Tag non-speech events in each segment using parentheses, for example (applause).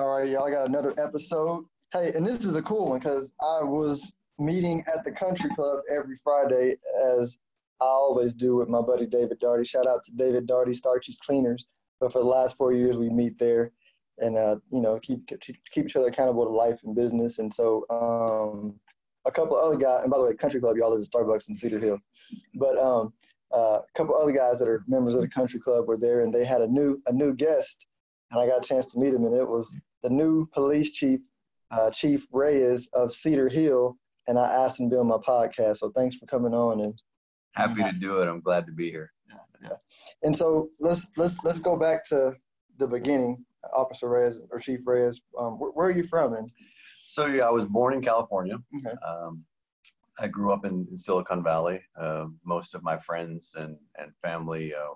All right, y'all got another episode. Hey, and this is a cool one because I was meeting at the country club every Friday as I always do with my buddy David Darty. Shout out to David Darty, Starchy's Cleaners. But for the last four years, we meet there and uh, you know keep keep each other accountable to life and business. And so um, a couple other guys, and by the way, Country Club, y'all is Starbucks in Cedar Hill. But um, uh, a couple other guys that are members of the Country Club were there, and they had a new a new guest, and I got a chance to meet him, and it was the new police chief, uh, Chief Reyes of Cedar Hill, and I asked him to be on my podcast. So thanks for coming on and happy to do it. I'm glad to be here. Yeah, yeah. And so let's let's let's go back to the beginning, Officer Reyes or Chief Reyes. Um, where, where, are you from? And so yeah, I was born in California. Okay. Um, I grew up in, in Silicon Valley. Uh, most of my friends and and family uh,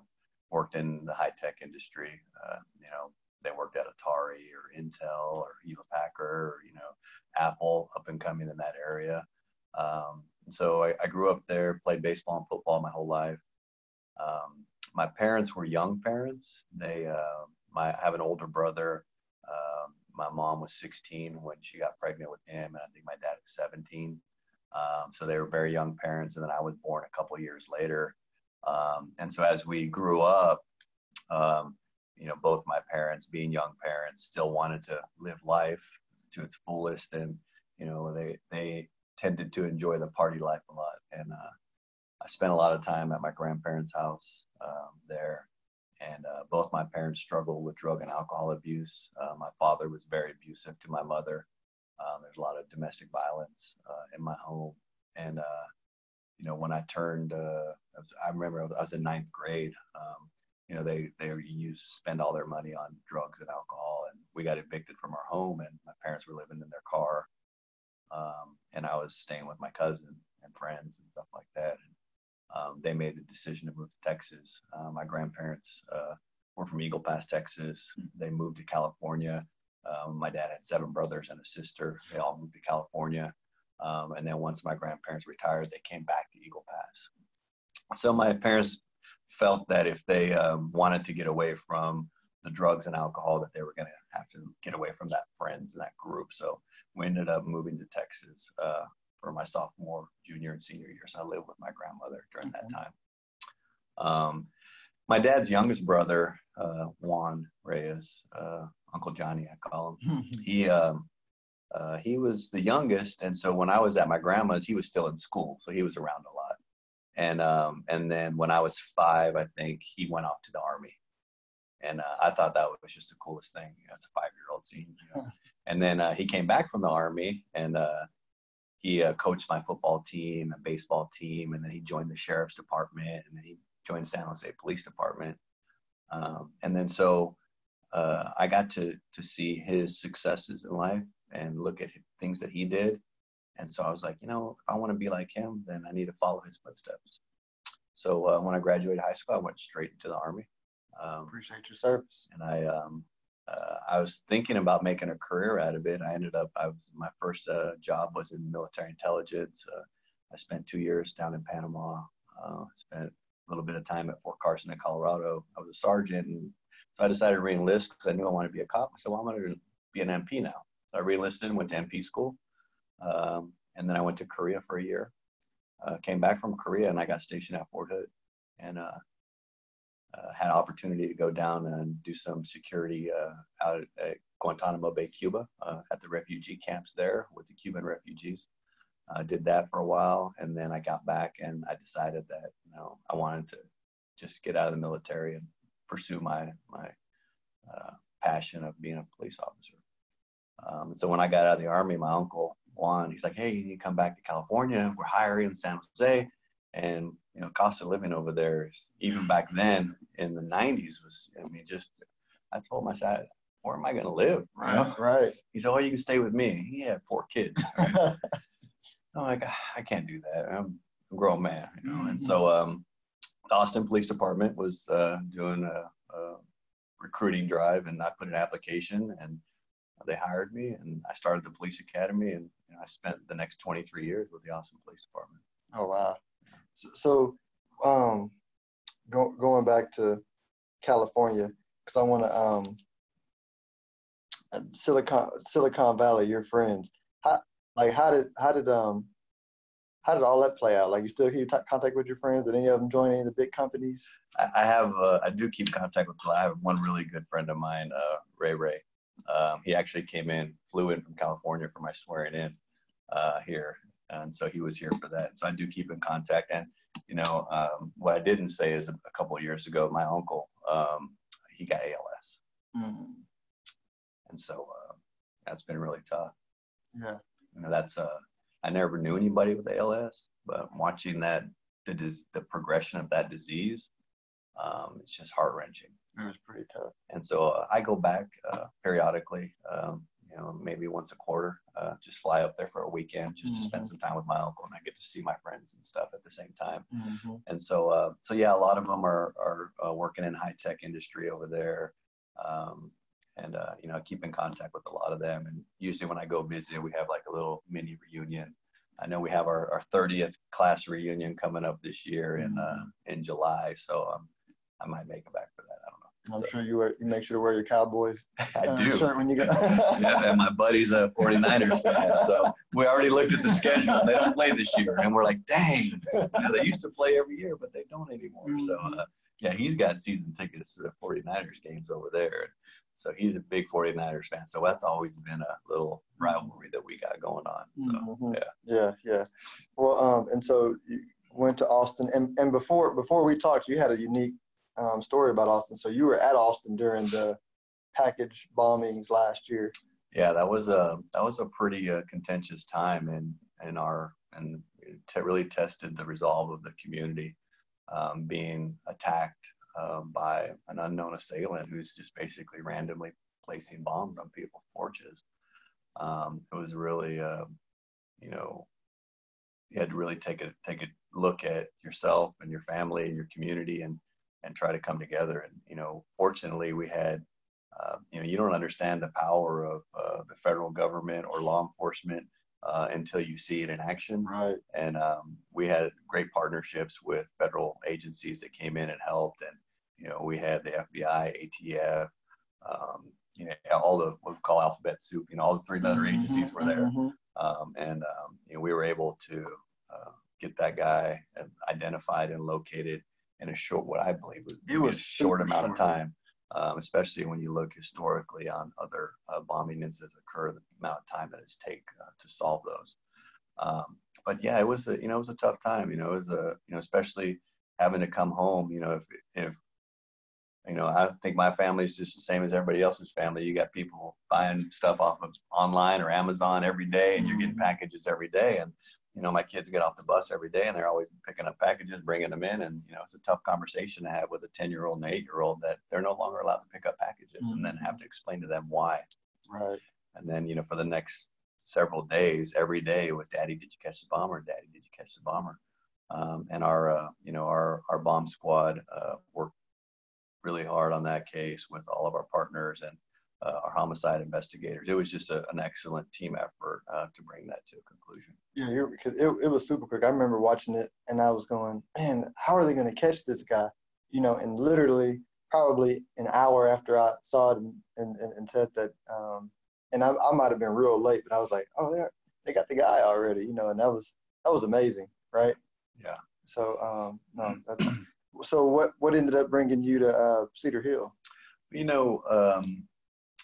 worked in the high tech industry. Uh, you know, they worked at Atari or Intel or Hewlett Packard or you know Apple, up and coming in that area. Um, so I, I, grew up there, played baseball and football my whole life. Um, my parents were young parents. They, uh, my, I have an older brother. Um, my mom was 16 when she got pregnant with him, and I think my dad was 17. Um, so they were very young parents, and then I was born a couple years later. Um, and so as we grew up, um, you know, both my parents, being young parents, still wanted to live life to its fullest, and you know, they they tended to enjoy the party life a lot. And uh, I spent a lot of time at my grandparents' house um, there. And uh, both my parents struggled with drug and alcohol abuse. Uh, my father was very abusive to my mother. Um, there's a lot of domestic violence uh, in my home. And, uh, you know, when I turned, uh, I, was, I, remember I was in ninth grade. Um, you know, they they used spend all their money on drugs and alcohol, and we got evicted from our home, and my parents were living in their car um, and I was staying with my cousin and friends and stuff like that. And um, they made the decision to move to Texas. Uh, my grandparents uh, were from Eagle Pass, Texas. They moved to California. Um, my dad had seven brothers and a sister. They all moved to California. Um, and then once my grandparents retired, they came back to Eagle Pass. So my parents felt that if they um, wanted to get away from the drugs and alcohol, that they were going to have to get away from that friends and that group. So we ended up moving to Texas uh, for my sophomore, junior, and senior years. I lived with my grandmother during that time. Um, my dad's youngest brother, uh, Juan Reyes, uh, Uncle Johnny, I call him. (laughs) he um, uh, he was the youngest, and so when I was at my grandma's, he was still in school, so he was around a lot. And um, and then when I was five, I think he went off to the army, and uh, I thought that was just the coolest thing you know, as a five year old seeing you know, and then uh, he came back from the army and uh, he uh, coached my football team and baseball team. And then he joined the sheriff's department and then he joined San Jose Police Department. Um, and then so uh, I got to, to see his successes in life and look at things that he did. And so I was like, you know, if I want to be like him, then I need to follow his footsteps. So uh, when I graduated high school, I went straight into the army. Um, Appreciate your service. And I um, uh, I was thinking about making a career out of it. I ended up, I was, my first uh, job was in military intelligence. Uh, I spent two years down in Panama. Uh, spent a little bit of time at Fort Carson in Colorado. I was a sergeant. And so I decided to reenlist because I knew I wanted to be a cop. I said, well, I'm going to be an MP now. So I reenlisted and went to MP school. Um, and then I went to Korea for a year. Uh, came back from Korea and I got stationed at Fort Hood. And uh, uh, had an opportunity to go down and do some security uh, out at Guantanamo Bay, Cuba, uh, at the refugee camps there with the Cuban refugees. I did that for a while, and then I got back and I decided that you know I wanted to just get out of the military and pursue my my uh, passion of being a police officer. Um, so when I got out of the army, my uncle Juan, he's like, "Hey, you need to come back to California. We're hiring in San Jose." And you know, cost of living over there, even back then in the '90s, was I mean, just I told my myself, where am I going to live? Right. Right. He said, "Oh, you can stay with me." He had four kids. Right? (laughs) I'm like, I can't do that. I'm a grown man, you know. And so, um, the Austin Police Department was uh, doing a, a, recruiting drive, and I put an application, and they hired me, and I started the police academy, and you know, I spent the next 23 years with the Austin Police Department. Oh wow! So, so um, go, going back to California, because I want to um, Silicon Silicon Valley, your friends. How like how did how did um how did all that play out? Like you still keep contact with your friends? Did any of them join any of the big companies? I, I have uh, I do keep contact with. I have one really good friend of mine, uh, Ray Ray. Um, he actually came in, flew in from California for my swearing in uh, here, and so he was here for that. So I do keep in contact. And you know, um, what I didn't say is a, couple of years ago, my uncle um, he got ALS, mm. and so uh, that's been really tough. Yeah, you know, that's uh, I never knew anybody with ALS, but watching that the the progression of that disease, um, it's just heart wrenching. It was pretty tough. And so uh, I go back uh, periodically, um, you know, maybe once a quarter, uh, just fly up there for a weekend just mm-hmm. to spend some time with my uncle, and I get to see my friends and stuff at the same time. Mm-hmm. And so, uh, so yeah, a lot of them are are uh, working in high tech industry over there. Um, and uh, you know, I keep in contact with a lot of them. And usually, when I go visit, we have like a little mini reunion. I know we have our, our 30th class reunion coming up this year in mm-hmm. in July, so um, I might make it back for that. I'm sure you wear, you make sure to wear your Cowboys I uh, do. shirt when you go. yeah, and my buddy's a 49ers fan, so we already looked at the schedule. They don't play this year, and we're like, dang, you know, they used to play every year, but they don't anymore. So, mm-hmm. uh, yeah, he's got season tickets to the 49ers games over there. So he's a big 49ers fan. So that's always been a little rivalry that we got going on. So mm-hmm. yeah. Yeah, yeah. Well, um, and so you went to Austin, and, and before before we talked, you had a unique um, story about Austin. So you were at Austin during the package bombings last year. Yeah, that was a that was a pretty uh, contentious time in in our and it really tested the resolve of the community um, being attacked um, by an unknown assailant who's just basically randomly placing bombs on people's porches. Um, it was really, uh, you know, you had to really take a take a look at yourself and your family and your community and and try to come together. And you know, fortunately, we had uh, you know you don't understand the power of uh, the federal government or law enforcement uh, until you see it in action. Right. And um, we had great partnerships with federal agencies that came in and helped. And you know, we had the FBI, ATF. Um, you know, all the what we call alphabet soup. You know, all the three letter mm-hmm, agencies were there, mm-hmm. um, and um, you know, we were able to uh, get that guy identified and located in a short, what I believe was, it was a short amount short. of time, um, especially when you look historically on other uh, bombing incidents occur, the amount of time that it's take uh, to solve those. Um, but yeah, it was a, you know, it was a tough time, you know, it was a, you know, especially having to come home, you know, if, if, you know, I think my family is just the same as everybody else's family. You got people buying stuff off of online or Amazon every day, and you're getting mm-hmm. packages every day. And you know, my kids get off the bus every day and they're always picking up packages, bringing them in. And, you know, it's a tough conversation to have with a 10 year old and eight year old that they're no longer allowed to pick up packages mm-hmm. and then have to explain to them why. Right. And then, you know, for the next several days, every day was daddy, did you catch the bomber? Daddy, did you catch the bomber? Um, and our, uh, you know, our, our bomb squad uh, worked really hard on that case with all of our partners and, uh, our homicide investigators. It was just a, an excellent team effort uh, to bring that to a conclusion. Yeah, because it, it was super quick. I remember watching it and I was going, man, how are they going to catch this guy? You know, and literally probably an hour after I saw it and, and, and said that, um, and I, I might have been real late, but I was like, oh, they they got the guy already, you know, and that was that was amazing, right? Yeah. So um, no, that's so. What what ended up bringing you to uh, Cedar Hill? You know, um,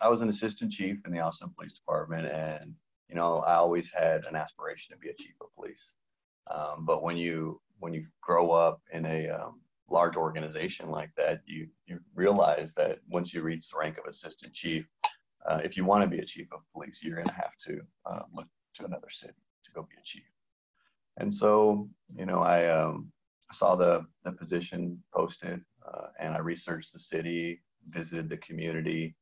I was an assistant chief in the Austin Police Department, and you know, I always had an aspiration to be a chief of police. Um, but when you when you grow up in a um, large organization like that, you you realize that once you reach the rank of assistant chief, uh, if you want to be a chief of police, you're going to have to uh, look to another city to go be a chief. And so, you know, I um, saw the the position posted, uh, and I researched the city, visited the community,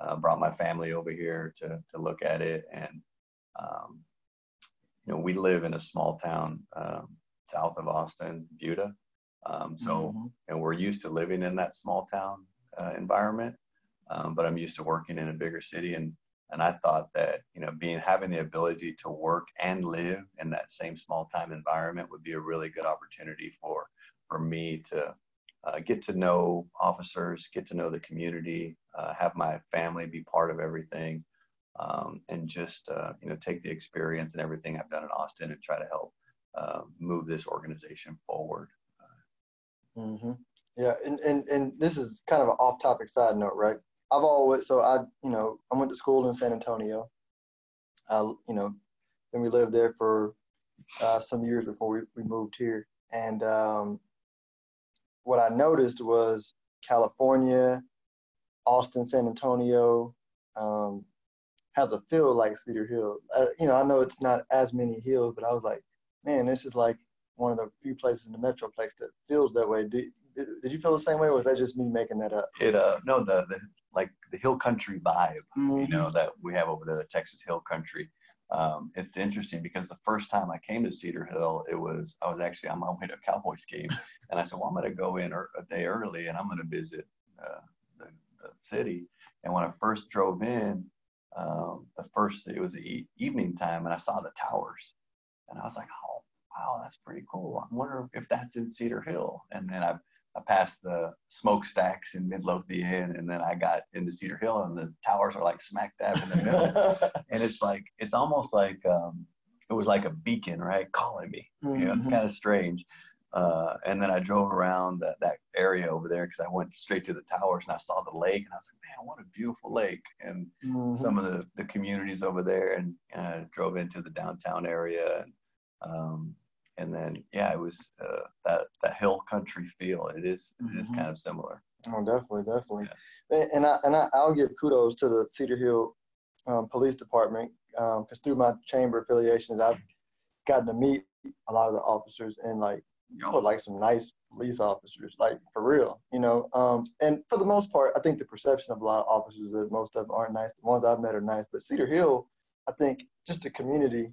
uh, brought my family over here to to look at it, and um, you know we live in a small town um, south of Austin, Buda, um, so mm-hmm. and we're used to living in that small town uh, environment, um, but I'm used to working in a bigger city, and and I thought that you know being having the ability to work and live in that same small time environment would be a really good opportunity for for me to uh, get to know officers, get to know the community, uh, have my family be part of everything, um, and just uh, you know take the experience and everything I've done in Austin and try to help uh, move this organization forward. Mm-hmm. Yeah, and, and and this is kind of an off-topic side note, right? I've always so I you know I went to school in San Antonio. I you know, and we lived there for uh, some years before we, we moved here, and um, what I noticed was California, Austin, San Antonio, um, has a feel like Cedar Hill. Uh, you know, I know it's not as many hills, but I was like, man, this is like one of the few places in the Metroplex that feels that way. Did, did you feel the same way, or was that just me making that up? It uh no the, the like the hill country vibe, mm-hmm. you know, that we have over there, the Texas Hill Country. Um, it's interesting because the first time I came to Cedar Hill, it was I was actually on my way to a Cowboys game, and I said, "Well, I'm going to go in a day early, and I'm going to visit uh, the, city." And when I first drove in, um, the first it was the evening time, and I saw the towers, and I was like, "Oh, wow, that's pretty cool. I wonder if that's in Cedar Hill." And then I I passed the smokestacks in Midlothian, and then I got into Cedar Hill, and the towers are like smack dab in the middle. (laughs) and it's like it's almost like um, it was like a beacon, right, calling me. Mm-hmm. You know, it's mm-hmm. kind of strange. Uh, and then I drove around that, that area over there because I went straight to the towers and I saw the lake and I was like, man, what a beautiful lake. And mm-hmm. some of the, the communities over there and uh, drove into the downtown area. And, um, and then, yeah, it was uh, that, that hill country feel. It is, mm-hmm. it is mm-hmm. kind of similar. Oh, definitely, definitely. Yeah. And, I, and I, I'll give kudos to the Cedar Hill um, Police Department because um, through my chamber affiliations, I've gotten to meet a lot of the officers and like y'all are like some nice police officers, like for real, you know. Um, and for the most part, I think the perception of a lot of officers is that most of them aren't nice. The ones I've met are nice, but Cedar Hill, I think, just the community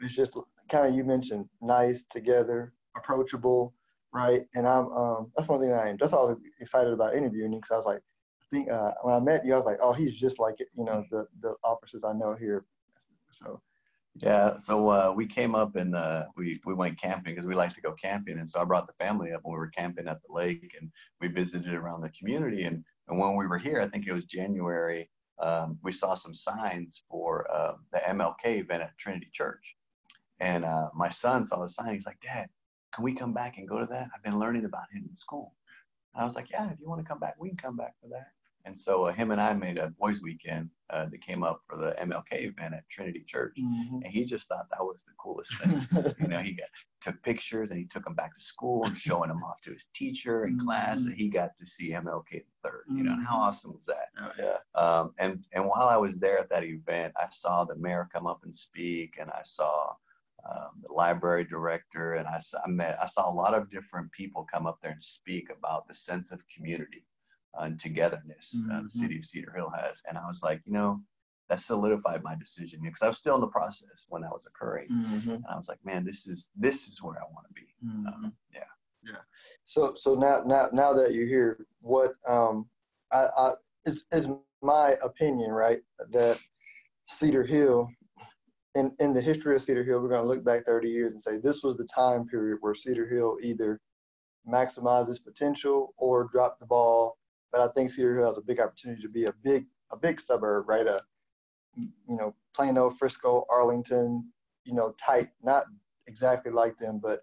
is just kind of you mentioned nice, together, approachable, right? And I'm um, that's one thing I am. That's why I was excited about interviewing you because I was like, I think uh, when I met you, I was like, oh, he's just like you know the the officers I know here. So yeah, so uh, we came up and uh, we we went camping because we like to go camping, and so I brought the family up and we were camping at the lake, and we visited around the community. And, and when we were here, I think it was January, um, we saw some signs for uh, the MLK event at Trinity Church, and uh, my son saw the sign. He's like, "Dad, can we come back and go to that? I've been learning about him in school." And I was like, "Yeah, if you want to come back, we can come back for that." And so uh, him and I made a boys' weekend uh, that came up for the MLK event at Trinity Church, mm-hmm. and he just thought that was the coolest thing. (laughs) you know, he got took pictures and he took them back to school and showing them off to his teacher in mm-hmm. class that he got to see MLK the 3rd You know, and how mm-hmm. awesome was that? Oh, yeah. Um, and and while I was there at that event, I saw the mayor come up and speak, and I saw. Um, the library director, and I, I met. I saw a lot of different people come up there and speak about the sense of community and togetherness mm-hmm. uh, the city of Cedar Hill has. And I was like, you know, that solidified my decision because I was still in the process when that was occurring. Mm-hmm. And I was like, man, this is this is where I want to be. Mm-hmm. Um, yeah. Yeah. So so now now now that you're here, what um I, I it's it's my opinion, right, that Cedar Hill in, in the history of Cedar Hill, we're going to look back 30 years and say this was the time period where Cedar Hill either maximized its potential or dropped the ball but I think Cedar Hill has a big opportunity to be a big a big suburb, right? A you know Plano, Frisco, Arlington, you know tight, not exactly like them, but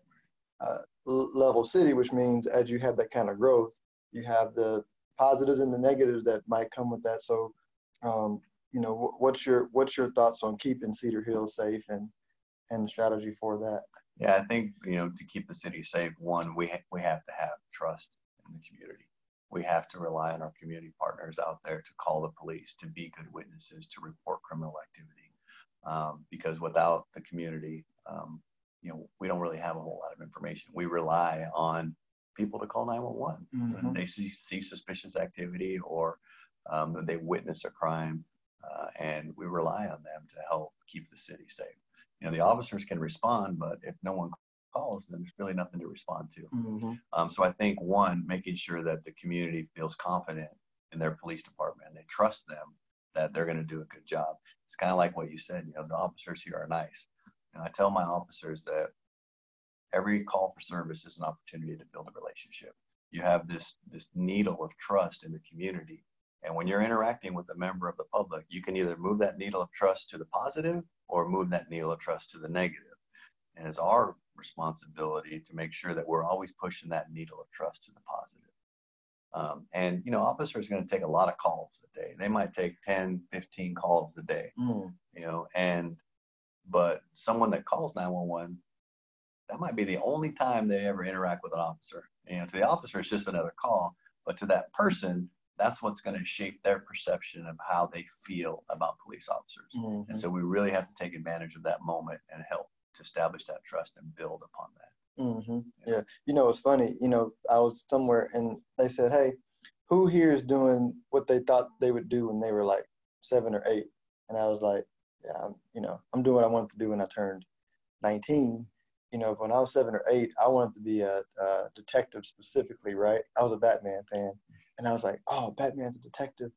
uh, level city, which means as you have that kind of growth, you have the positives and the negatives that might come with that. So, um, you know, what's your what's your thoughts on keeping Cedar Hill safe and and the strategy for that? Yeah, I think you know to keep the city safe, one we ha- we have to have trust in the community we have to rely on our community partners out there to call the police, to be good witnesses, to report criminal activity. Um, because without the community, um, you know, we don't really have a whole lot of information. We rely on people to call 911 mm-hmm. when they see, see suspicious activity or um, they witness a crime, uh, and we rely on them to help keep the city safe. You know, the officers can respond, but if no one calls, then there's really nothing to respond to. Mm-hmm. Um, so I think one, making sure that the community feels confident in their police department and they trust them that they're going to do a good job. It's kind of like what you said. You know, the officers here are nice, and I tell my officers that every call for service is an opportunity to build a relationship. You have this this needle of trust in the community, And when you're interacting with a member of the public, you can either move that needle of trust to the positive or move that needle of trust to the negative. And it's our responsibility to make sure that we're always pushing that needle of trust to the positive. Um, and, you know, officers are going to take a lot of calls a day. They might take 10, 15 calls a day, mm. you know, and, but someone that calls 911, that might be the only time they ever interact with an officer. You know, to the officer, it's just another call, but to that person, that's what's going to shape their perception of how they feel about police officers. Mm-hmm. And so we really have to take advantage of that moment and help to establish that trust and build upon that. Mm-hmm. Yeah. yeah. You know, it's funny. You know, I was somewhere and they said, hey, who here is doing what they thought they would do when they were like seven or eight? And I was like, yeah, I'm, you know, I'm doing what I wanted to do when I turned 19. You know, when I was seven or eight, I wanted to be a, a detective specifically, right? I was a Batman fan and I was like, oh, Batman's a detective.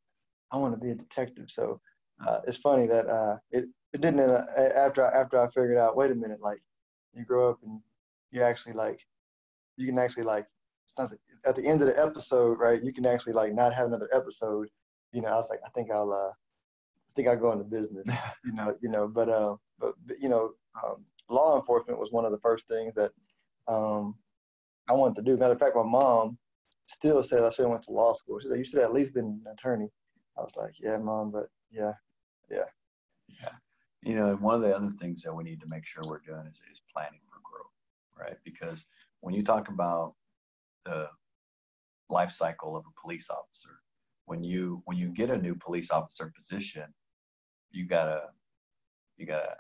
I want to be a detective. So uh, it's funny that uh, it it didn't uh, after I, after I figured out. Wait a minute, like you grow up and you actually like you can actually like it's not at the end of the episode, right? You can actually like not have another episode. You know, I was like, I think I'll uh, I think I'll go into business. (laughs) you know, you know, but uh, but, but you know, um, law enforcement was one of the first things that um, I wanted to do. Matter of fact, my mom still said I should have went to law school. She said, you should have at least been an attorney. I was like, yeah, mom, but yeah, yeah. Yeah. You know, one of the other things that we need to make sure we're doing is, is planning for growth, right? Because when you talk about the life cycle of a police officer, when you when you get a new police officer position, you gotta you gotta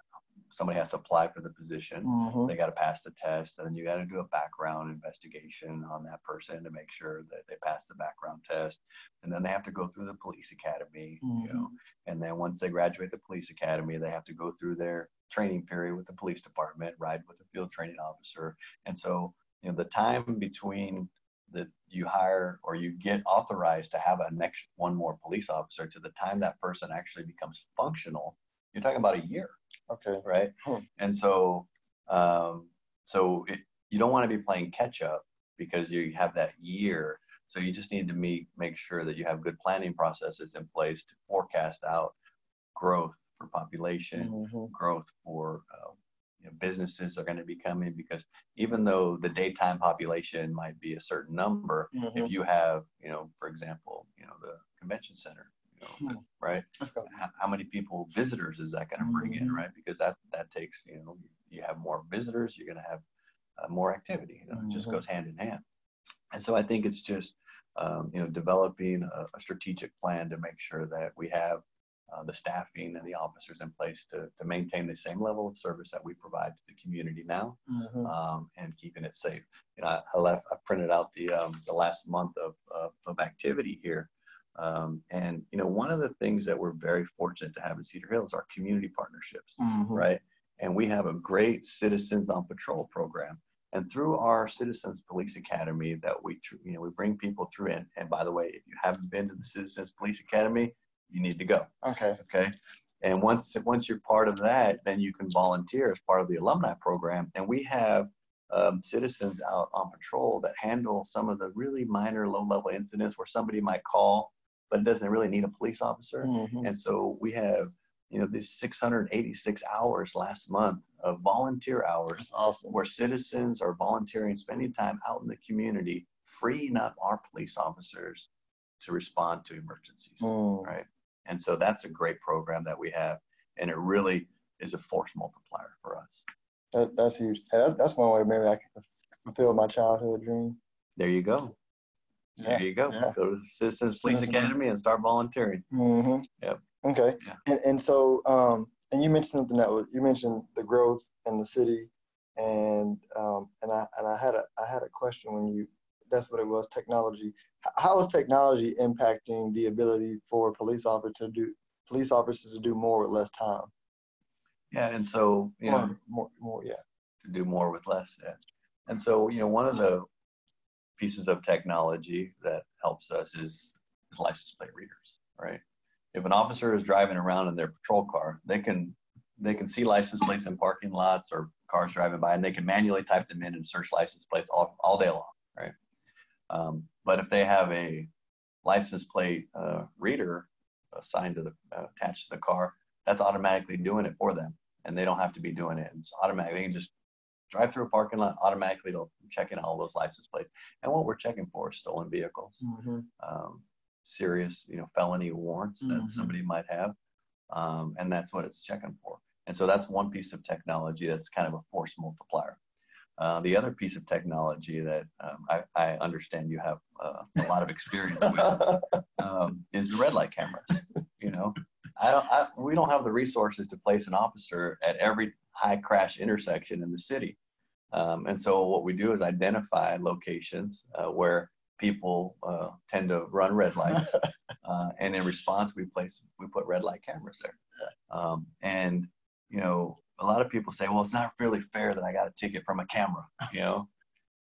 somebody has to apply for the position. Mm-hmm. They got to pass the test, and then you got to do a background investigation on that person to make sure that they pass the background test. And then they have to go through the police academy, mm-hmm. you know. And then once they graduate the police academy, they have to go through their training period with the police department, ride with the field training officer. And so, you know, the time between that you hire or you get authorized to have a next one more police officer to the time that person actually becomes functional, you're talking about a year. Okay. Right. Hmm. And so, um, so it, you don't want to be playing catch up because you have that year. So you just need to meet, make sure that you have good planning processes in place to forecast out growth for population, mm-hmm. growth for uh, you know, businesses are going to be coming because even though the daytime population might be a certain number, mm-hmm. if you have, you know, for example, you know, the convention center know, hmm. right? How, how, many people visitors is that going to bring mm-hmm. in, right? Because that that takes you know you have more visitors, you're going to have uh, more activity. You know, mm-hmm. It just mm-hmm. goes hand in hand. And so I think it's just um, you know developing a, a, strategic plan to make sure that we have uh, the staffing and the officers in place to, to maintain the same level of service that we provide to the community now mm-hmm. um, and keeping it safe. You know, I, I, left, I printed out the, um, the last month of, of, of activity here um, and you know, one of the things that we're very fortunate to have in Cedar Hill is our community partnerships, mm-hmm. right? And we have a great Citizens on Patrol program. And through our Citizens Police Academy, that we you know we bring people through. And, and by the way, if you haven't been to the Citizens Police Academy, you need to go. Okay. Okay. And once once you're part of that, then you can volunteer as part of the alumni program. And we have um, citizens out on patrol that handle some of the really minor low level incidents where somebody might call but it doesn't really need a police officer. Mm-hmm. And so we have, you know, these 686 hours last month of volunteer hours awesome. where citizens are volunteering, spending time out in the community, freeing up our police officers to respond to emergencies. Mm. Right. And so that's a great program that we have. And it really is a force multiplier for us. That, that's huge. That, that's one way maybe I can fulfill my childhood dream. There you go. Yeah, there you go. Yeah. Go to the Citizens Police. Academy and start volunteering. Mm-hmm. Yep. Okay. Yeah. And, and so, um, and you mentioned something that was, you mentioned the growth in the city, and um, and I and I had a I had a question when you that's what it was technology. How is technology impacting the ability for police officers to do police officers to do more with less time? Yeah, and so you more, know more more yeah to do more with less. Yeah, and so you know one of the pieces of technology that helps us is, is license plate readers, right? If an officer is driving around in their patrol car, they can they can see license plates in parking lots or cars driving by, and they can manually type them in and search license plates all, all day long, right? Um, but if they have a license plate uh, reader assigned to the uh, attached to the car, that's automatically doing it for them, and they don't have to be doing it. It's automatic. They can just drive through a parking lot automatically. They'll check in all those license plates, and what we're checking for is stolen vehicles, mm-hmm. um, serious you know felony warrants that mm-hmm. somebody might have, um, and that's what it's checking for. And so that's one piece of technology that's kind of a force multiplier. Uh, the other piece of technology that um, I, I, understand you have uh, a lot of experience with (laughs) um, is the red light cameras. You know, I don't, I, we don't have the resources to place an officer at every high crash intersection in the city. Um, and so what we do is identify locations uh, where people uh, tend to run red lights, (laughs) uh, and in response, we place we put red light cameras there. Um, and you know, a lot of people say, well, it's not really fair that I got a ticket from a camera, you know.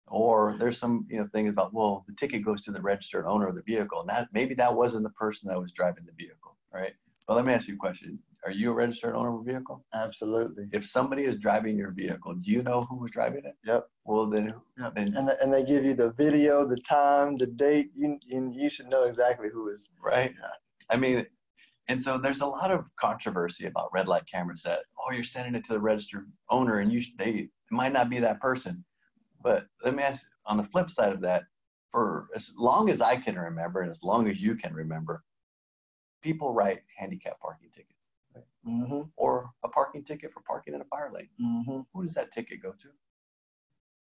or there's some you know things about well, the ticket goes to the registered owner of the vehicle, and that maybe that wasn't the person that was driving the vehicle, right? But let me ask you a question: Are you a registered owner of a vehicle? Absolutely. If somebody is driving your vehicle, do you know who was driving it? Yep. Well, then, yep. then and the, and they give you the video, the time, the date. You you, you should know exactly who is right. Yeah. I mean, and so there's a lot of controversy about red light cameras that, oh, you're sending it to the registered owner and you they it might not be that person. But let me ask on the flip side of that, for as long as I can remember and as long as you can remember, people write handicap parking tickets. Mm-hmm. Or a parking ticket for parking in a fire lane. Mm-hmm. Who does that ticket go to?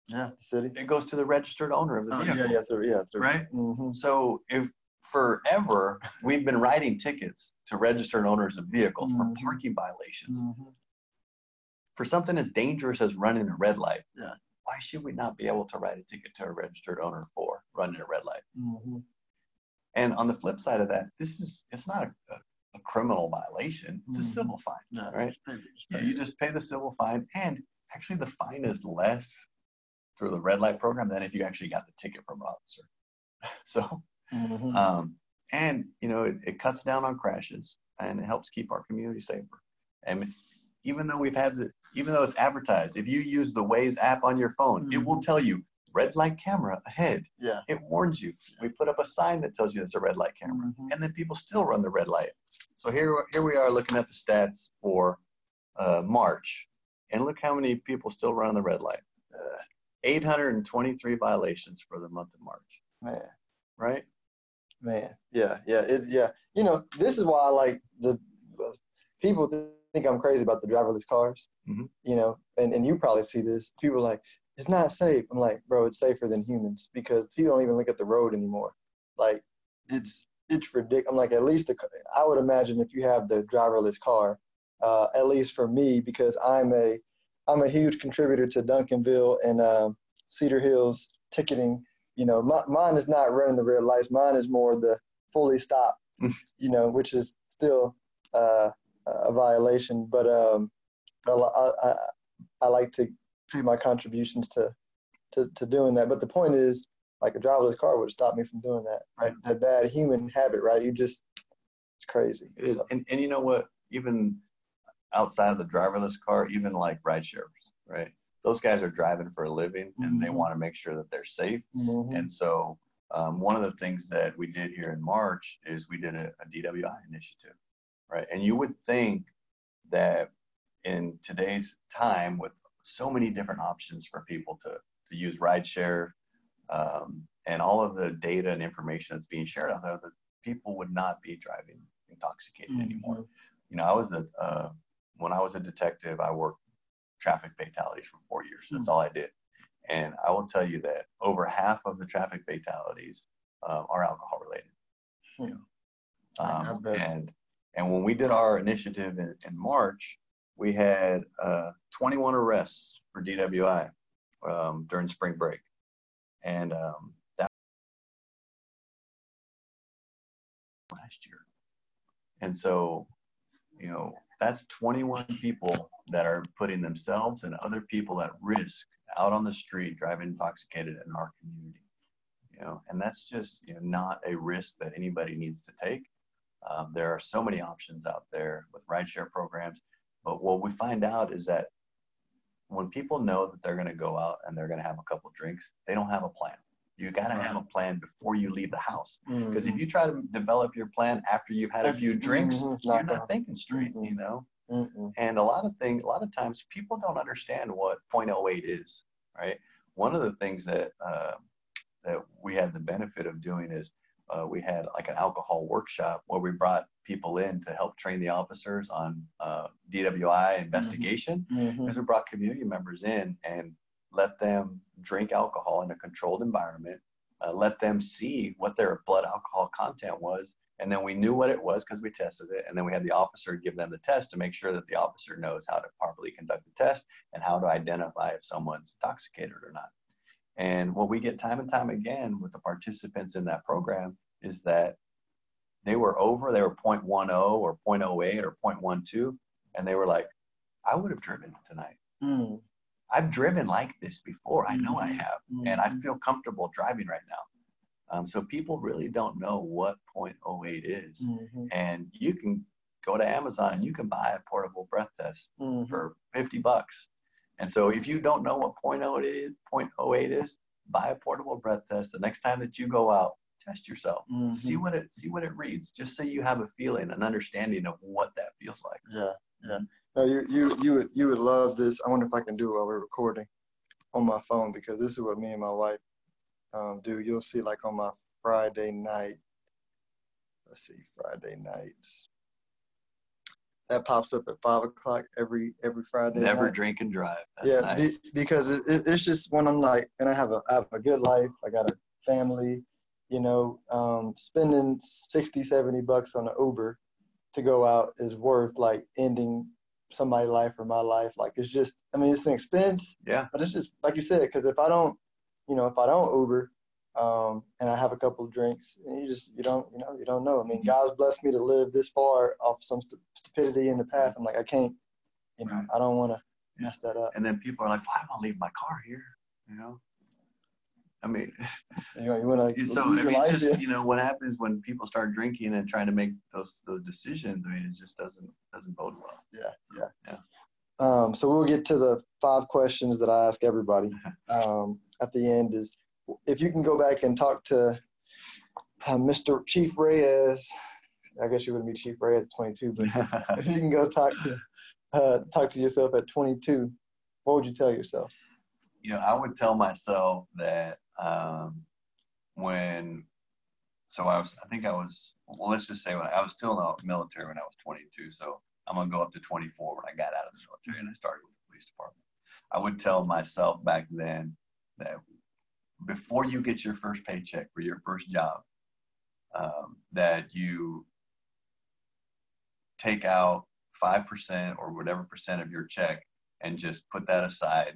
Yeah, the city. It goes to the registered owner of the vehicle. Oh, yeah, yeah, yeah, right. Mm-hmm. So if forever we've been writing tickets to registered owners of vehicles mm-hmm. for parking violations mm-hmm. for something as dangerous as running a red light yeah. why should we not be able to write a ticket to a registered owner for running a red light mm-hmm. and on the flip side of that this is it's not a, a, a criminal violation it's a mm-hmm. civil fine yeah, right yeah, you just pay the civil fine and actually the fine is less through the red light program than if you actually got the ticket from an officer (laughs) so Mm-hmm. Um, and you know, it, it, cuts down on crashes and it helps keep our community safer. And even though we've had the, even though it's advertised, if you use the Waze app on your phone, mm-hmm. it will mm-hmm. tell you red light camera ahead. Yeah. It warns you. We put up a sign that tells you it's a red light camera, mm-hmm. and then people still run the red light. So here, here we are looking at the stats for uh, March, and look how many people still run the red light. Uh, 823 violations for the month of March. Man. Right? Man, yeah, yeah, it, yeah. You know, this is why I like the people think I'm crazy about the driverless cars. Mm-hmm. You know, and and you probably see this. People like it's not safe. I'm like, bro, it's safer than humans because people don't even look at the road anymore. Like, it's it's ridiculous. I'm like, at least the, I would imagine if you have the driverless car, uh, at least for me, because I'm a I'm a huge contributor to Duncanville and uh, Cedar Hills ticketing you know, my, mine is not running the red lights. Mine is more the fully stop, (laughs) you know, which is still uh, a violation. But um, but I, I, I like to pay my contributions to, to to doing that. But the point is, like a driverless car would stop me from doing that. Right, that bad human habit. Right, you just it's crazy. It is, so. and and you know what? Even outside of the driverless car, even like ride shares, right? those guys are driving for a living and mm-hmm. they want to make sure that they're safe. Mm-hmm. And so, um, one of the things that we did here in March is we did a, a, DWI initiative, right? And you would think that in today's time, with so many different options for people to, to use rideshare um, and all of the data and information that's being shared out there, that people would not be driving intoxicated mm-hmm. anymore. You know, I was a uh, when I was a detective, I worked traffic fatalities for four years. That's hmm. all I did. And I will tell you that over half of the traffic fatalities uh, are alcohol related. You know? um, and and when we did our initiative in, in March, we had uh, 21 arrests for DWI um, during spring break, and um, that last year. And so, you know, that's 21 people that are putting themselves and other people at risk out on the street driving intoxicated in our community you know and that's just you know, not a risk that anybody needs to take um, there are so many options out there with rideshare programs but what we find out is that when people know that they're going to go out and they're going to have a couple drinks they don't have a plan You got to have a plan before you leave the house. Because if Mhm. you try to develop your plan after you've had a few drinks, Mhm. It's you're not thinking straight, Mhm. you know? Mm-mm. And a lot of things, a lot of times people don't understand what 0.08 is, right? One of the things that, uh, that we had the benefit of doing is uh, we had like an alcohol workshop where we brought people in to help train the officers on uh, DWI investigation Mhm. because we brought community members in and let them drink alcohol in a controlled environment, uh, let them see what their blood alcohol content was, and then we knew what it was because we tested it, and then we had the officer give them the test to make sure that the officer knows how to properly conduct the test and how to identify if someone's intoxicated or not. And what we get time and time again with the participants in that program is that they were over, they were 0.10 or 0.08 or 0.12, and they were like, I would have driven tonight. Mm. I've driven like this before. I know I have, and I feel comfortable driving right now. Um, so people really don't know what 0.08 is, Mhm. and you can go to Amazon and you can buy a portable breath test Mhm. for 50 bucks. And so if you don't know what 0.08 is, 0.08 is, buy a portable breath test. The next time that you go out, test yourself. Mhm. See what it see what it reads, just so you have a feeling, an understanding of what that feels like. Yeah, yeah. No, you you you would you would love this. I wonder if I can do it while we're recording on my phone because this is what me and my wife um, do. You'll see like on my Friday night. Let's see, Friday nights. That pops up at five o'clock every every Friday. Never night. drink and drive. That's yeah, nice. be, because it, it, it's just when I'm like, and I have a I have a good life. I got a family. You know, um, spending 60, 70 bucks on an Uber to go out is worth like ending somebody's life or my life. Like it's just, I mean, it's an expense, yeah. but it's just like you said. Because if I don't, you know, if I don't Uber, um, and I have a couple of drinks, and you just you don't, you know, you don't know. I mean, God's blessed me to live this far off some stu- stupidity in the past. I'm like, I can't, you know, Right. I don't want to mess that up. And then people are like, "Why do I leave my car here?" You know. I mean, You know, you want to (laughs) so I mean, life. just yeah. you know, what happens when people start drinking and trying to make those those decisions? I mean, it just doesn't doesn't bode well. Yeah, yeah, Yeah. Um, so we'll get to the five questions that I ask everybody (laughs) um, at the end. Is if you can go back and talk to uh, Mr. Chief Reyes. I guess you wouldn't be Chief Reyes at 22, but (laughs) if you can go talk to uh, talk to yourself at 22, what would you tell yourself? you know, I would tell myself that um, when, so I was, I think I was, well, let's just say when I was still in the military when I was 22. So I'm gonna go up to 24 when I got out of the military and I started with the police department. I would tell myself back then that before you get your first paycheck for your first job, um, that you take out five percent or whatever percent of your check and just put that aside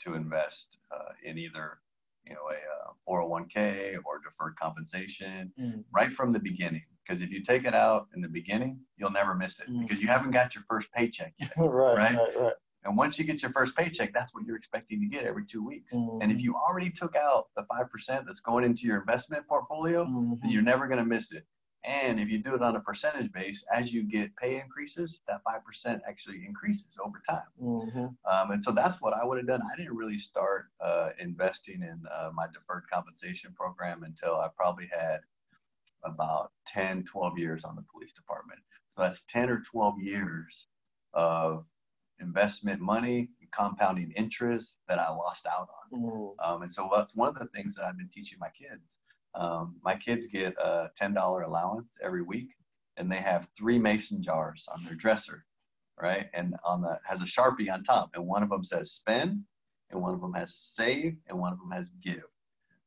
to invest uh, in either you know a uh, 401k or deferred compensation Mm. right from the beginning because if you take it out in the beginning you'll never miss it Mm. because you haven't got your first paycheck yet (laughs) right, Right. right, right. and once you get your first paycheck that's what you're expecting to get every two weeks Mhm. and if you already took out the 5% that's going into your investment portfolio Mhm. then you're never going to miss it and if you do it on a percentage base as you get pay increases that 5% actually increases over time Mhm. um, and so that's what I would have done. I didn't really start uh, investing in uh, my deferred compensation program until I probably had about 10, 12 years on the police department. So that's 10 or 12 years of investment money, compounding interest that I lost out on. Mhm. Um, and so that's one of the things that I've been teaching my kids. Um, my kids get a $10 allowance every week, and they have three mason jars on their dresser, right? And on the has a sharpie on top, and one of them says spend, and one of them has save, and one of them has give.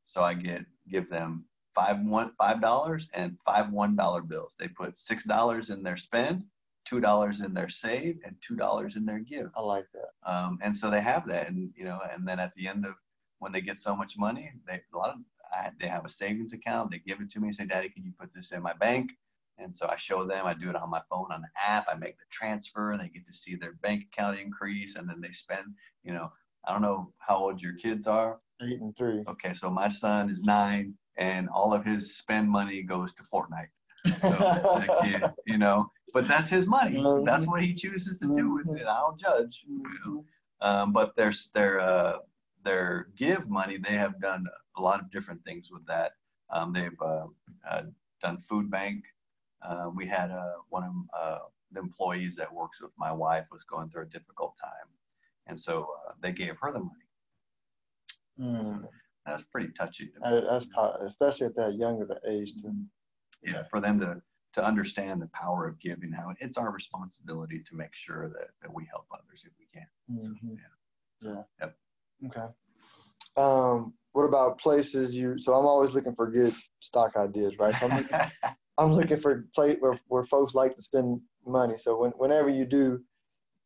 So I get give them five one five dollars and five one dollar bills. They put six dollars in their spend, two dollars in their save, and two dollars in their give I like that. um, and so they have that and you know and then at the end of when they get so much money they a lot of I, they have a savings account. They give it to me and say daddy can you put this in my bank? And so i show them i do it on my phone on the app. I make the transfer. They get to see their bank account increase and then they spend you know i don't know how old your kids are. Eight and three. okay so my son is nine and all of his spend money goes to fortnite. So (laughs) that kid, you know but that's his money. That's what he chooses to do with it. I don't judge you know? um, but there's their uh, their give money, they have done a lot of different things with that. Um, they've uh, uh, done food bank. Uh, we had uh, one of uh, the employees that works with my wife was going through a difficult time, and so uh, they gave her the money. Mm. That's pretty touchy. That's especially at that younger age too. Yeah, for them to to understand the power of giving, how it's our responsibility to make sure that, that we help others if we can. Mm-hmm. So, yeah. Yeah. Yep. Okay. Um, what about places you? So I'm always looking for good stock ideas, right? So I'm looking, (laughs) I'm looking for place where, where folks like to spend money. So when, whenever you do,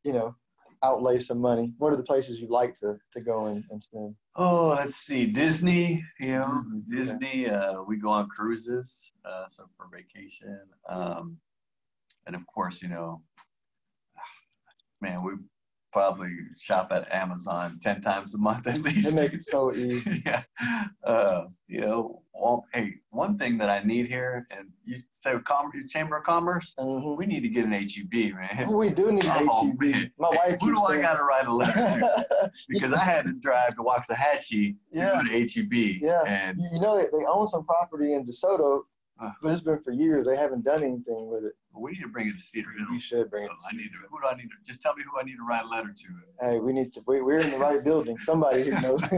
you know, outlay some money, what are the places you like to, to go and, and spend? Oh, let's see, Disney. You know, Disney. Disney uh, we go on cruises, uh, so for vacation, um, and of course, you know, man, we probably shop at Amazon 10 times a month at least. They make it so (laughs) easy. yeah. Uh, you know, well, hey, one thing that I need here, and you say Com- Chamber of Commerce, mm-hmm. we need to get an HEB, man. We do need an oh, HEB. Man. My wife Who do I got to write a letter to? (laughs) because I had to drive to Waxahachie yeah. to go to HEB. Yeah. And you know, they, they own some property in DeSoto but it's been for years. They haven't done anything with it. we need to bring it to Cedar Hill. We should bring so it. I need to. Who do I need to? Just tell me who I need to write a letter to. Hey, we need to. We, we're in the right building. Somebody who knows. (laughs)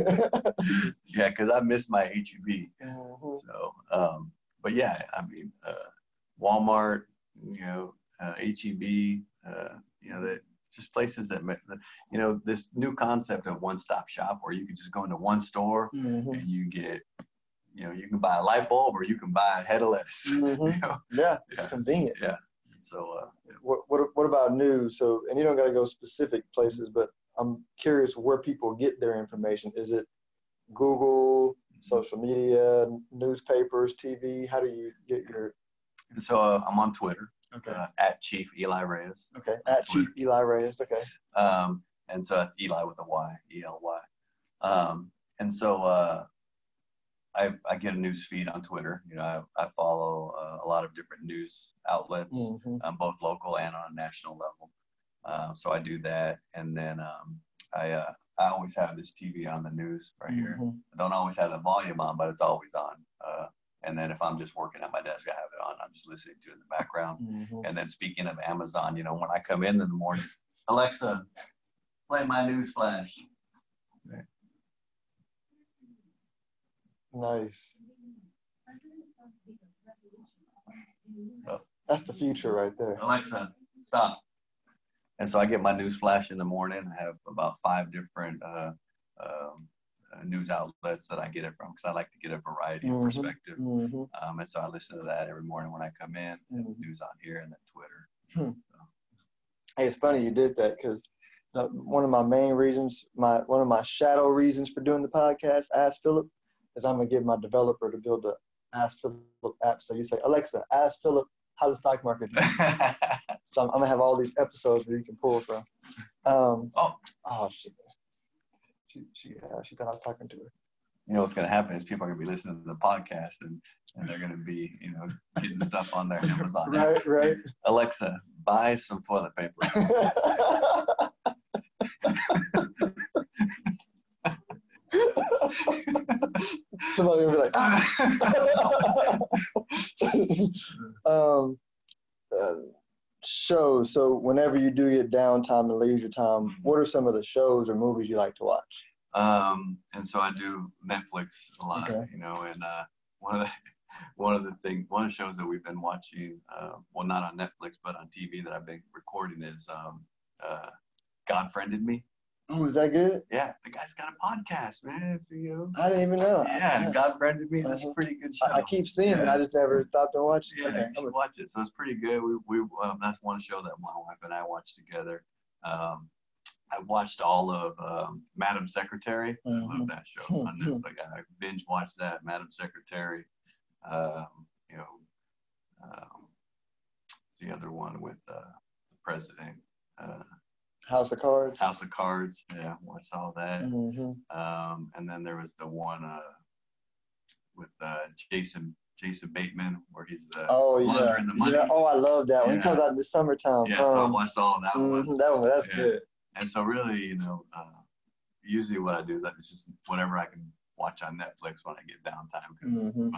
yeah, because I missed my HEB. Mm-hmm. So, um, but yeah, I mean, uh, Walmart, you know, uh, HEB, uh, you know, that just places that, you know, this new concept of one-stop shop where you can just go into one store mm-hmm. and you get you know, you can buy a light bulb or you can buy a head of lettuce. (laughs) Mm-hmm. You know? Yeah, it's yeah. convenient. Yeah. So, uh, yeah. what, what what about news? So, and you don't got to go specific places, but I'm curious where people get their information. Is it Google, social media, newspapers, TV? How do you get your? And So uh, I'm on Twitter. Okay. Uh, at Chief Ely Reyes. Okay. At Chief Ely Reyes. Okay. Um, and so that's Eli with a Y, E L Y. Um, and so uh, I, I get a news feed on Twitter. You know, I, I follow uh, a lot of different news outlets, mm-hmm. um, both local and on a national level. Uh, so I do that, and then um, I uh, I always have this TV on the news right here. Mm-hmm. I don't always have the volume on, but it's always on. Uh, and then if I'm just working at my desk, I have it on. I'm just listening to it in the background. Mm-hmm. And then speaking of Amazon, you know, when I come in in the morning, Alexa, play my news flash. Nice. That's the future right there. Alexa, stop. And so I get my news flash in the morning. I have about five different uh, um, uh, news outlets that I get it from because I like to get a variety of Mhm, perspective. mhm. Um, and so I listen to that every morning when I come in. and Mhm. News on here and then Twitter. Hey, it's funny you did that because one of my main reasons, my one of my shadow reasons for doing the podcast, Ask Philip, is I'm gonna give my developer to build a Ask Philip app. So you say, Alexa, ask Philip how the stock market. do." (laughs) so I'm, I'm gonna have all these episodes where you can pull from. Um, oh, oh shit. She she uh, she thought I was talking to her. you know what's going to happen is people are going to be listening to the podcast and, and they're going to be, you know, getting stuff on their Amazon. app. Right, right. Alexa, buy some toilet paper. (laughs) (laughs) Somebody will be like, ah. (laughs) um, uh, shows. So whenever you do get downtime and leisure time, what are some of the shows or movies you like to watch? Um, and so I do Netflix a lot, Okay. you know, and uh, one of the (laughs) one of the things, one of the shows that we've been watching, uh, well, not on Netflix, but on TV that I've been recording is um, uh, God Friended Me. Oh, is that good? Yeah, the guy's got a podcast, man. You know. I didn't even know. Yeah, God Friended Me. That's a Uh-huh. pretty good show. I, I keep seeing it. I just never stopped to watch it. Yeah, Okay. you should watch it. So it's pretty good. We, we um, that's one show that my wife and I watched together. Um, I watched all of um, Madam Secretary. I love Mhm. that show on (laughs) Netflix. I binge watched that. Madam Secretary. Um, you know, um, the other one with uh, the president. Uh, House of Cards. House of Cards. Yeah, watched all that. hmm Um, and then there was the one uh, with uh, Jason Jason Bateman where he's the Oh yeah. the money. Yeah. Oh, I love that one. He comes out in the summertime. Yeah, so I Um, watched all of that one. mhm, that one. That's Yeah. good. And so really, you know, uh, usually what I do is it's just whatever I can watch on Netflix when I get downtime. Mm-hmm.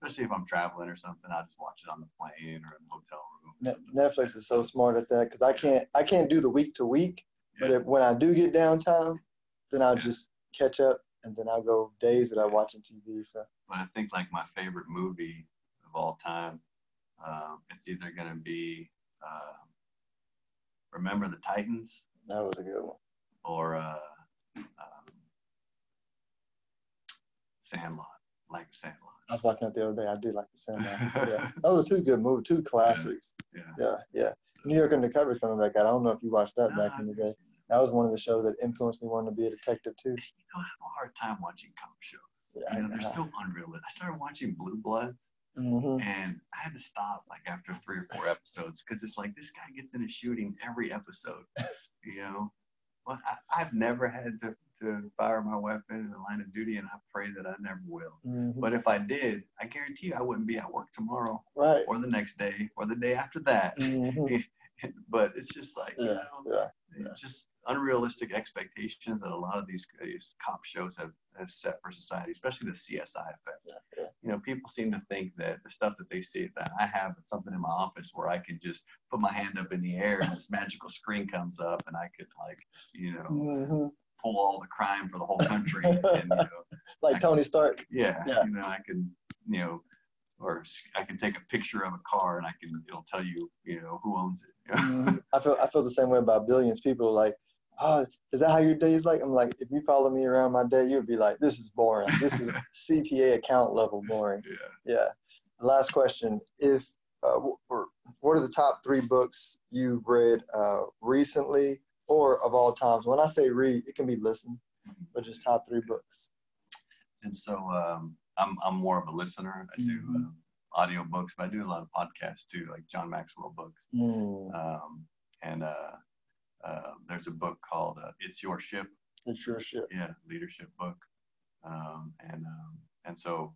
Especially if I'm traveling or something, I just watch it on the plane or in the hotel room. Netflix is so smart at that because I can't I can't do the week to week, but if, when I do get downtime, then I'll yeah. just catch up and then I'll go days without watching TV. So. But I think like my favorite movie of all time, um, it's either gonna be uh, Remember the Titans. That was a good one. Or uh, um, Sandlot, like Sandlot. I was watching it the other day. I do like the Sandlot. (laughs) yeah, those are two good movies, two classics. Yeah, yeah, yeah. New York Undercover coming back out. I don't know if you watched that no, back in the day. That was one of the shows that influenced me wanting to be a detective too. You know, I have a hard time watching cop shows. Yeah, you know, they're so unrealistic. I started watching Blue Bloods, mm-hmm. and I had to stop like after three or four episodes because it's like this guy gets in a shooting every episode. you know, but I, have never had to, to fire my weapon in the line of duty, and I pray that I never will. Mm-hmm. But if I did, I guarantee you I wouldn't be at work tomorrow, right. or the next day, or the day after that. Mm-hmm. (laughs) but it's just like yeah, you know, yeah, yeah. just unrealistic expectations that a lot of these, these cop shows have, have set for society, especially the CSI effect. You know, people seem to think that the stuff that they see that I have something in my office where I can just put my hand up in the air and this magical screen comes up and I could like, you know, mm-hmm. Pull all the crime for the whole country. and, you (laughs) know, like I Tony Stark. Yeah, yeah. You know, I can, you know, or I can take a picture of a car and I can it'll tell you you know who owns it. (laughs) mm-hmm. I feel I feel the same way about billions. People are like oh, is that how your day is like? I'm like, if you follow me around my day, you'd be like, this is boring. This is (laughs) CPA account level boring. Yeah. Yeah. Last question. If, uh, what are the top three books you've read uh, recently or of all times? When I say read, it can be listen, but just top three books. And so um, I'm, I'm more of a listener. I do mm-hmm. uh, audio books, but I do a lot of podcasts too, like John Maxwell books. Mm. Um, and uh, uh, there's a book called uh, "It's Your Ship." It's your ship. Yeah, leadership book, um, and um, and so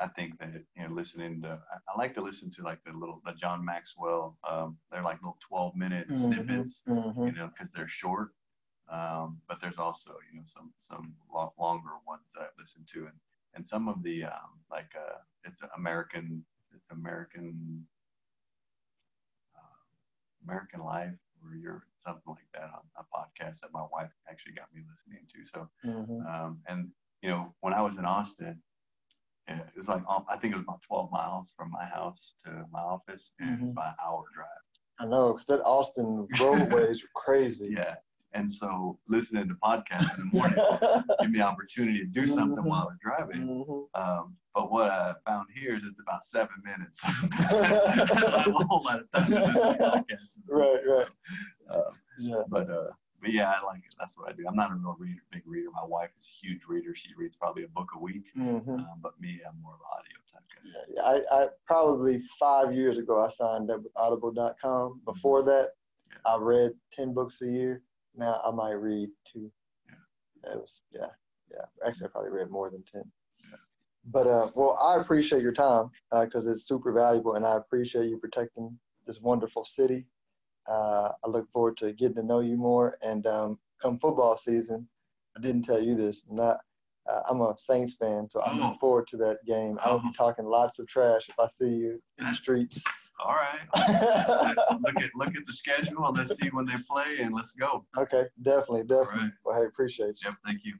I think that you know listening to I, I, like to listen to like the little the John Maxwell. Um, they're like little 12 minute mm-hmm, snippets, mm-hmm. you know, because they're short. Um, but there's also you know some some lo- longer ones that I listen to, and and some of the um, like uh, it's American it's American uh, American Life or you're something like that on a podcast that my wife actually got me listening to. So, mm-hmm. um, and you know, when I was in Austin, it was like I think it was about 12 miles from my house to my office, and mm-hmm. about an hour drive. I know, because that Austin roadways are crazy. (laughs) Yeah, and so listening to podcasts in the morning (laughs) give me opportunity to do something mm-hmm. while I'm driving. Mm-hmm. Um, but what I found here is it's about seven minutes. (laughs) a whole lot of time Right, right. So, uh, yeah. But uh, but yeah, I like it. That's what I do. I'm not a real reader, big reader. My wife is a huge reader. She reads probably a book a week. Mm-hmm. Um, but me, I'm more of an audio type guy. Yeah, I, I probably five years ago I signed up with Audible.com. Before that, yeah. I read ten books a year now I might read two. Yeah. It was yeah, yeah. Actually, I probably read more than ten. Yeah. But uh, well, I appreciate your time because uh, it's super valuable, and I appreciate you protecting this wonderful city. Uh, I look forward to getting to know you more, and um, come football season. I didn't tell you this. I'm not. Uh, I'm a Saints fan, so I'm looking oh. forward to that game. I will be oh. talking lots of trash if I see you in the streets. (laughs) All right. (laughs) look at look at the schedule and let's see when they play and let's go. Okay, definitely, definitely. Right. Well, hey, appreciate you. Yep, thank you.